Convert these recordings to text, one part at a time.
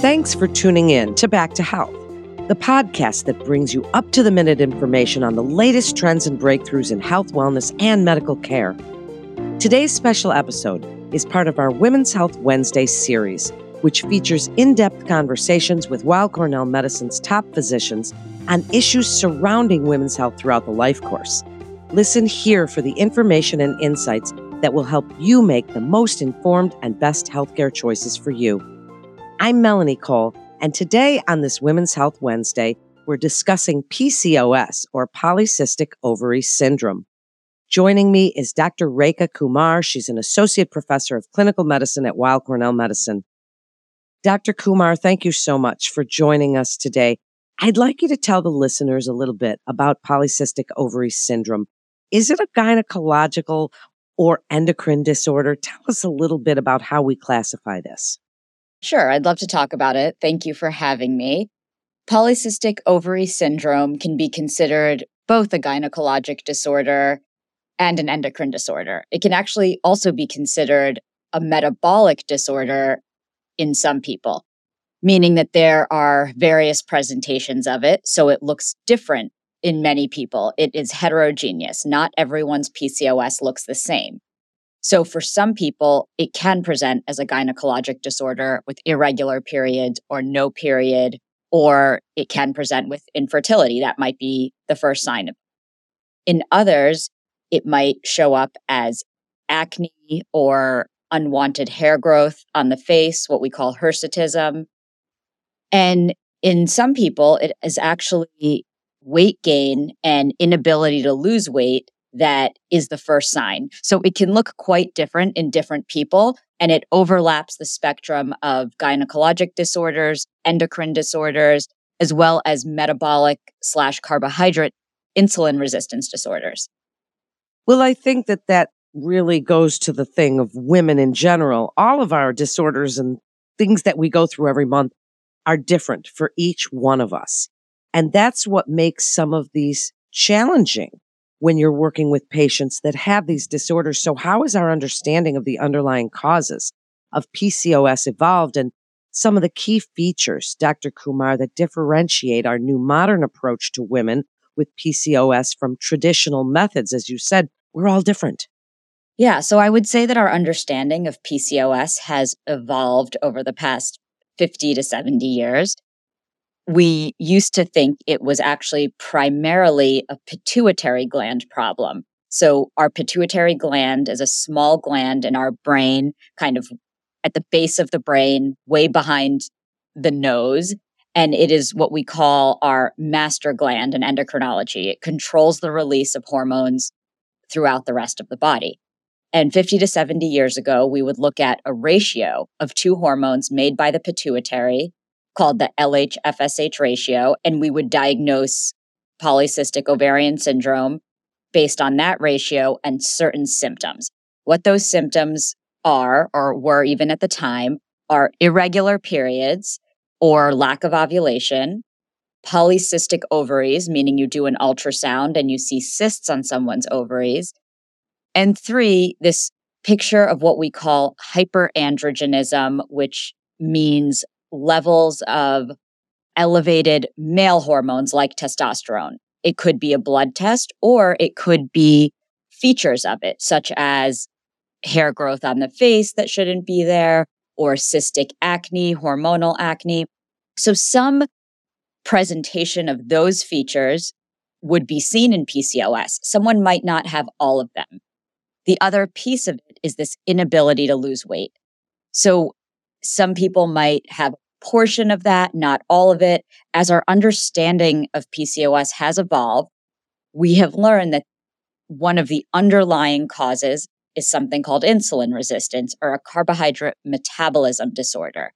Thanks for tuning in to Back to Health, the podcast that brings you up to the minute information on the latest trends and breakthroughs in health, wellness, and medical care. Today's special episode is part of our Women's Health Wednesday series, which features in depth conversations with Weill Cornell Medicine's top physicians on issues surrounding women's health throughout the life course. Listen here for the information and insights that will help you make the most informed and best healthcare choices for you. I'm Melanie Cole, and today on this Women's Health Wednesday, we're discussing PCOS or polycystic ovary syndrome. Joining me is Dr. Rekha Kumar. She's an associate professor of clinical medicine at Weill Cornell Medicine. Dr. Kumar, thank you so much for joining us today. I'd like you to tell the listeners a little bit about polycystic ovary syndrome. Is it a gynecological or endocrine disorder? Tell us a little bit about how we classify this. Sure, I'd love to talk about it. Thank you for having me. Polycystic ovary syndrome can be considered both a gynecologic disorder and an endocrine disorder. It can actually also be considered a metabolic disorder in some people, meaning that there are various presentations of it. So it looks different in many people. It is heterogeneous. Not everyone's PCOS looks the same. So for some people, it can present as a gynecologic disorder with irregular periods or no period, or it can present with infertility. That might be the first sign. In others, it might show up as acne or unwanted hair growth on the face, what we call hirsutism. And in some people, it is actually weight gain and inability to lose weight that is the first sign. So it can look quite different in different people and it overlaps the spectrum of gynecologic disorders, endocrine disorders, as well as metabolic slash carbohydrate insulin resistance disorders. Well, I think that that really goes to the thing of women in general. All of our disorders and things that we go through every month are different for each one of us. And that's what makes some of these challenging when you're working with patients that have these disorders. So how is our understanding of the underlying causes of PCOS evolved and some of the key features, Dr. Kumar, that differentiate our new modern approach to women with PCOS from traditional methods? As you said, we're all different. Yeah, so I would say that our understanding of PCOS has evolved over the past 50 to 70 years we used to think it was actually primarily a pituitary gland problem. So, our pituitary gland is a small gland in our brain, kind of at the base of the brain, way behind the nose. And it is what we call our master gland in endocrinology. It controls the release of hormones throughout the rest of the body. And 50 to 70 years ago, we would look at a ratio of two hormones made by the pituitary called the LH FSH ratio, and we would diagnose polycystic ovarian syndrome based on that ratio and certain symptoms. What those symptoms are, or were even at the time, are irregular periods or lack of ovulation, polycystic ovaries, meaning you do an ultrasound and you see cysts on someone's ovaries, and three, this picture of what we call hyperandrogenism, which means levels of elevated male hormones like testosterone. It could be a blood test or it could be features of it, such as hair growth on the face that shouldn't be there or cystic acne, hormonal acne. So some presentation of those features would be seen in PCOS. Someone might not have all of them. The other piece of it is this inability to lose weight. So some people might have a portion of that, not all of it. As our understanding of PCOS has evolved, we have learned that one of the underlying causes is something called insulin resistance or a carbohydrate metabolism disorder.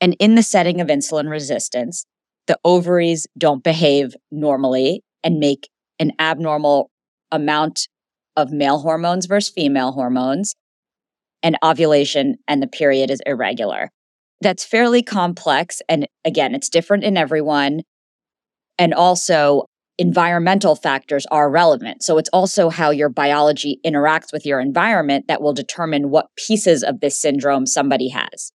And in the setting of insulin resistance, the ovaries don't behave normally and make an abnormal amount of male hormones versus female hormones and ovulation and the period is irregular. That's fairly complex. And again, it's different in everyone. And also, environmental factors are relevant. So it's also how your biology interacts with your environment that will determine what pieces of this syndrome somebody has.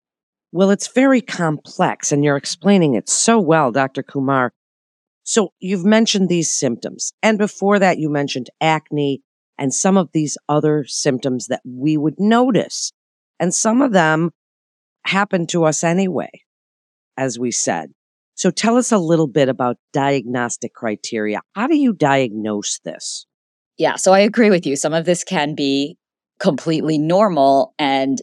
Well, it's very complex, and you're explaining it so well, Dr. Kumar. So you've mentioned these symptoms, and before that, you mentioned acne and some of these other symptoms that we would notice. And some of them happen to us anyway, as we said. So tell us a little bit about diagnostic criteria. How do you diagnose this? Yeah, so I agree with you. Some of this can be completely normal and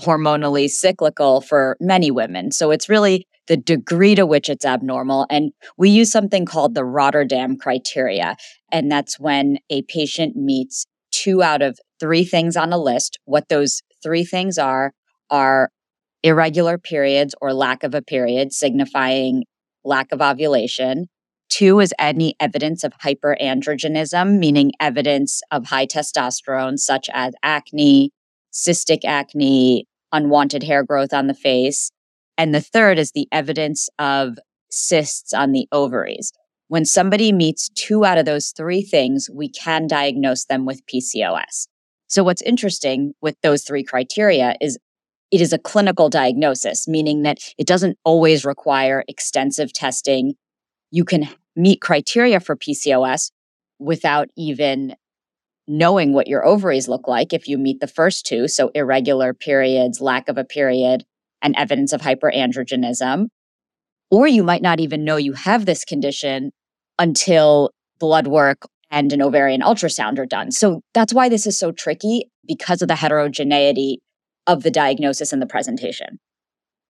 hormonally cyclical for many women. So it's really the degree to which it's abnormal. And we use something called the Rotterdam criteria. And that's when a patient meets two out of three things on a list. What those three things are, are irregular periods or lack of a period, signifying lack of ovulation. Two is any evidence of hyperandrogenism, meaning evidence of high testosterone, such as acne, cystic acne, unwanted hair growth on the face. And the third is the evidence of cysts on the ovaries. When somebody meets two out of those three things, we can diagnose them with PCOS. So what's interesting with those three criteria is it is a clinical diagnosis, meaning that it doesn't always require extensive testing. You can meet criteria for PCOS without even knowing what your ovaries look like if you meet the first two. So irregular periods, lack of a period, and evidence of hyperandrogenism. Or you might not even know you have this condition until blood work and an ovarian ultrasound are done. So that's why this is so tricky because of the heterogeneity of the diagnosis and the presentation.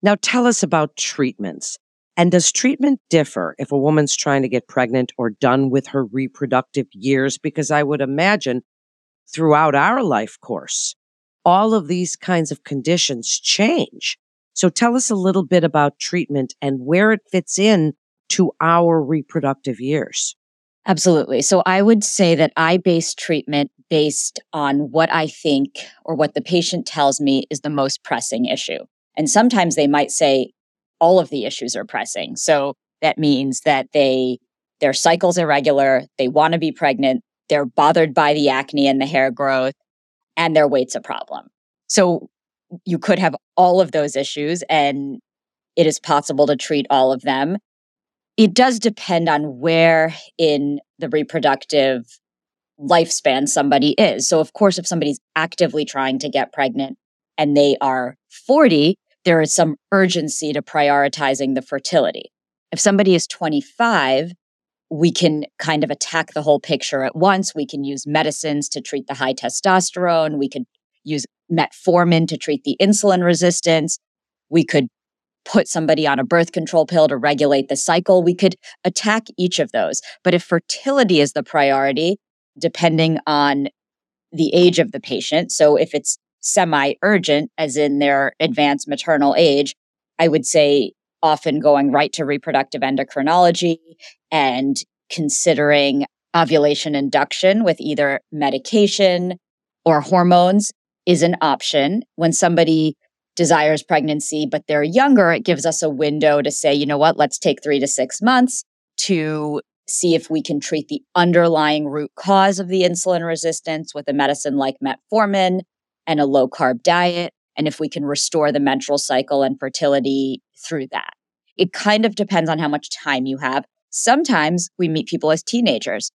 Now, tell us about treatments. And does treatment differ if a woman's trying to get pregnant or done with her reproductive years? Because I would imagine throughout our life course, all of these kinds of conditions change. So tell us a little bit about treatment and where it fits in to our reproductive years. Absolutely. So I would say that I base treatment based on what I think or what the patient tells me is the most pressing issue. And sometimes they might say all of the issues are pressing. So that means that they their cycle's irregular, they want to be pregnant, they're bothered by the acne and the hair growth, and their weight's a problem. So you could have all of those issues and it is possible to treat all of them. It does depend on where in the reproductive lifespan somebody is. So, of course, if somebody's actively trying to get pregnant and they are 40, there is some urgency to prioritizing the fertility. If somebody is 25, we can kind of attack the whole picture at once. We can use medicines to treat the high testosterone. We could use metformin to treat the insulin resistance. We could put somebody on a birth control pill to regulate the cycle. We could attack each of those. But if fertility is the priority, depending on the age of the patient, so if it's semi urgent, as in their advanced maternal age, I would say often going right to reproductive endocrinology and considering ovulation induction with either medication or hormones is an option. When somebody desires pregnancy, but they're younger, it gives us a window to say, you know what, let's take three to six months to see if we can treat the underlying root cause of the insulin resistance with a medicine like metformin and a low carb diet, and if we can restore the menstrual cycle and fertility through that. It kind of depends on how much time you have. Sometimes we meet people as teenagers.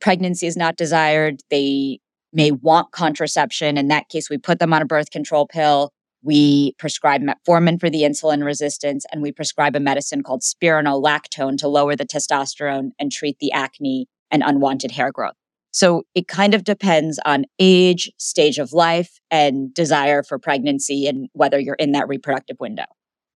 Pregnancy is not desired. They may want contraception. In that case, we put them on a birth control pill. We prescribe metformin for the insulin resistance, and we prescribe a medicine called spironolactone to lower the testosterone and treat the acne and unwanted hair growth. So it kind of depends on age, stage of life, and desire for pregnancy and whether you're in that reproductive window.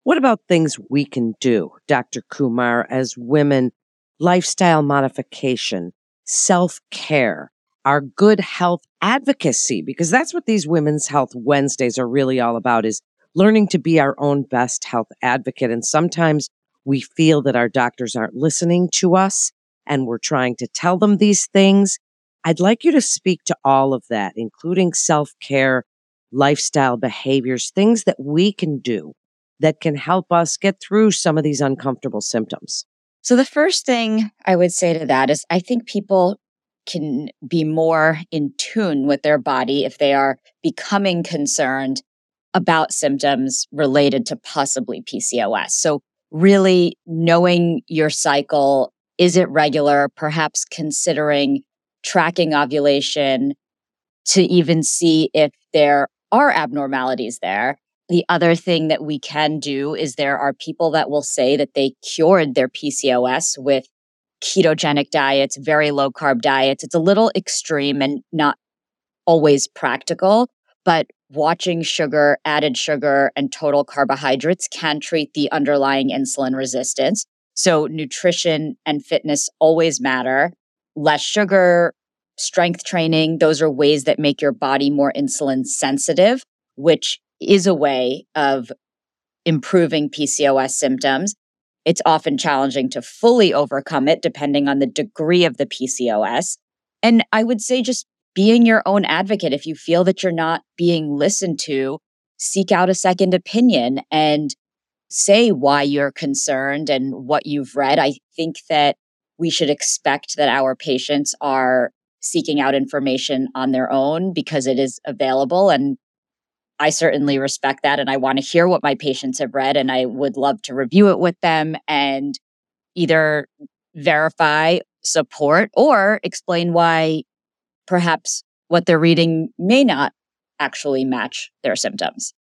What about things we can do, Dr. Kumar, as women? Lifestyle modification, self care, our good health advocacy, because that's what these Women's Health Wednesdays are really all about is learning to be our own best health advocate. And sometimes we feel that our doctors aren't listening to us and we're trying to tell them these things. I'd like you to speak to all of that, including self care, lifestyle behaviors, things that we can do that can help us get through some of these uncomfortable symptoms. So, the first thing I would say to that is I think people can be more in tune with their body if they are becoming concerned about symptoms related to possibly PCOS. So, really knowing your cycle, is it regular? Perhaps considering tracking ovulation to even see if there are abnormalities there. The other thing that we can do is there are people that will say that they cured their PCOS with ketogenic diets, very low carb diets. It's a little extreme and not always practical, but watching sugar, added sugar, and total carbohydrates can treat the underlying insulin resistance. So, nutrition and fitness always matter. Less sugar, strength training, those are ways that make your body more insulin sensitive, which is a way of improving PCOS symptoms. It's often challenging to fully overcome it depending on the degree of the PCOS. And I would say just being your own advocate. If you feel that you're not being listened to, seek out a second opinion and say why you're concerned and what you've read. I think that we should expect that our patients are seeking out information on their own because it is available. And I certainly respect that. And I want to hear what my patients have read. And I would love to review it with them and either verify, support, or explain why perhaps what they're reading may not actually match their symptoms.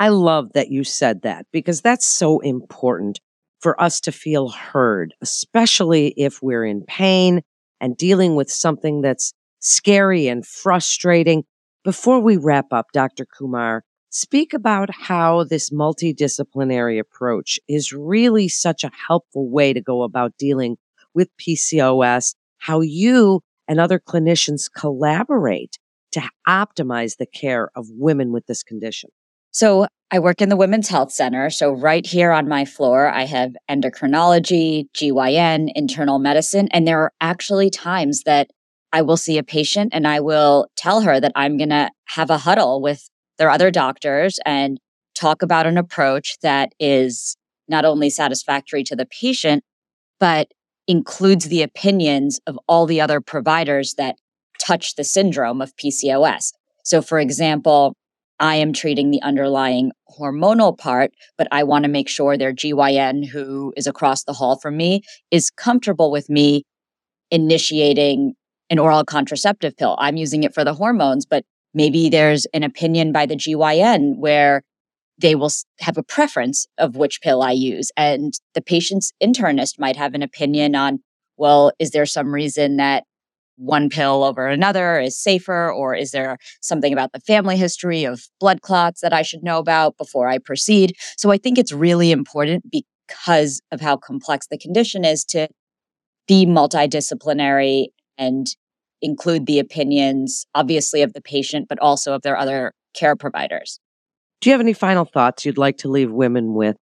I love that you said that because that's so important for us to feel heard, especially if we're in pain and dealing with something that's scary and frustrating. Before we wrap up, Dr. Kumar, speak about how this multidisciplinary approach is really such a helpful way to go about dealing with PCOS, how you and other clinicians collaborate to optimize the care of women with this condition. So I work in the Women's Health Center. So right here on my floor, I have endocrinology, GYN, internal medicine. And there are actually times that I will see a patient and I will tell her that I'm going to have a huddle with their other doctors and talk about an approach that is not only satisfactory to the patient, but includes the opinions of all the other providers that touch the syndrome of PCOS. So, for example, I am treating the underlying hormonal part, but I want to make sure their GYN, who is across the hall from me, is comfortable with me initiating an oral contraceptive pill. I'm using it for the hormones, but maybe there's an opinion by the GYN where they will have a preference of which pill I use. And the patient's internist might have an opinion on, well, is there some reason that one pill over another is safer? Or is there something about the family history of blood clots that I should know about before I proceed? So I think it's really important because of how complex the condition is to be multidisciplinary and include the opinions, obviously, of the patient, but also of their other care providers. Do you have any final thoughts you'd like to leave women with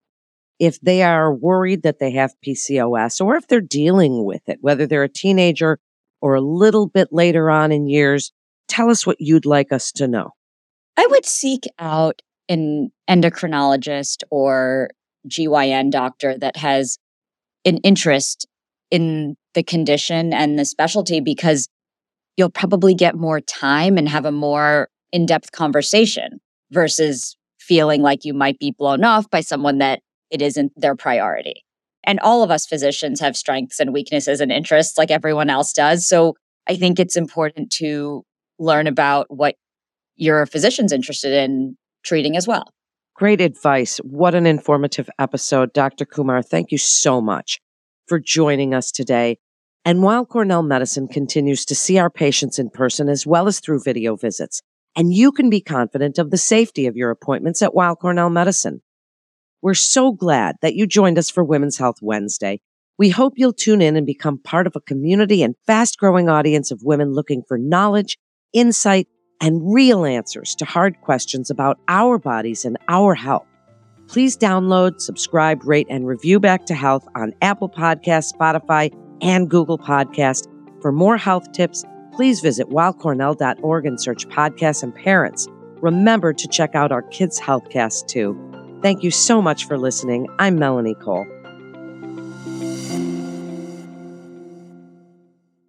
if they are worried that they have PCOS or if they're dealing with it, whether they're a teenager or a little bit later on in years, tell us what you'd like us to know. I would seek out an endocrinologist or GYN doctor that has an interest in the condition and the specialty because you'll probably get more time and have a more in depth conversation versus feeling like you might be blown off by someone that it isn't their priority. And all of us physicians have strengths and weaknesses and interests like everyone else does. So I think it's important to learn about what your physician's interested in treating as well. Great advice. What an informative episode. Dr. Kumar, thank you so much for joining us today. And Weill Cornell Medicine continues to see our patients in person as well as through video visits, and you can be confident of the safety of your appointments at Weill Cornell Medicine. We're so glad that you joined us for Women's Health Wednesday. We hope you'll tune in and become part of a community and fast growing audience of women looking for knowledge, insight, and real answers to hard questions about our bodies and our health. Please download, subscribe, rate, and review Back to Health on Apple Podcasts, Spotify, and Google Podcast. For more health tips, please visit weillcornell.org and search podcasts and parents. Remember to check out our Kids Healthcast too. Thank you so much for listening. I'm Melanie Cole.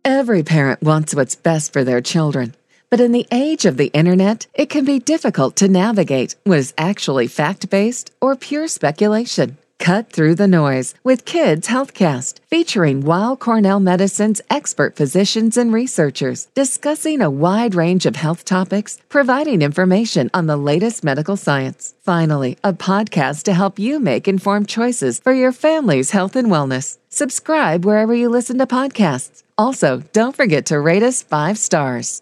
Every parent wants what's best for their children, but in the age of the internet, it can be difficult to navigate what is actually fact based or pure speculation. Cut through the noise with Kids Healthcast, featuring Weill Cornell Medicine's expert physicians and researchers discussing a wide range of health topics, providing information on the latest medical science. Finally, a podcast to help you make informed choices for your family's health and wellness. Subscribe wherever you listen to podcasts. Also, don't forget to rate us five stars.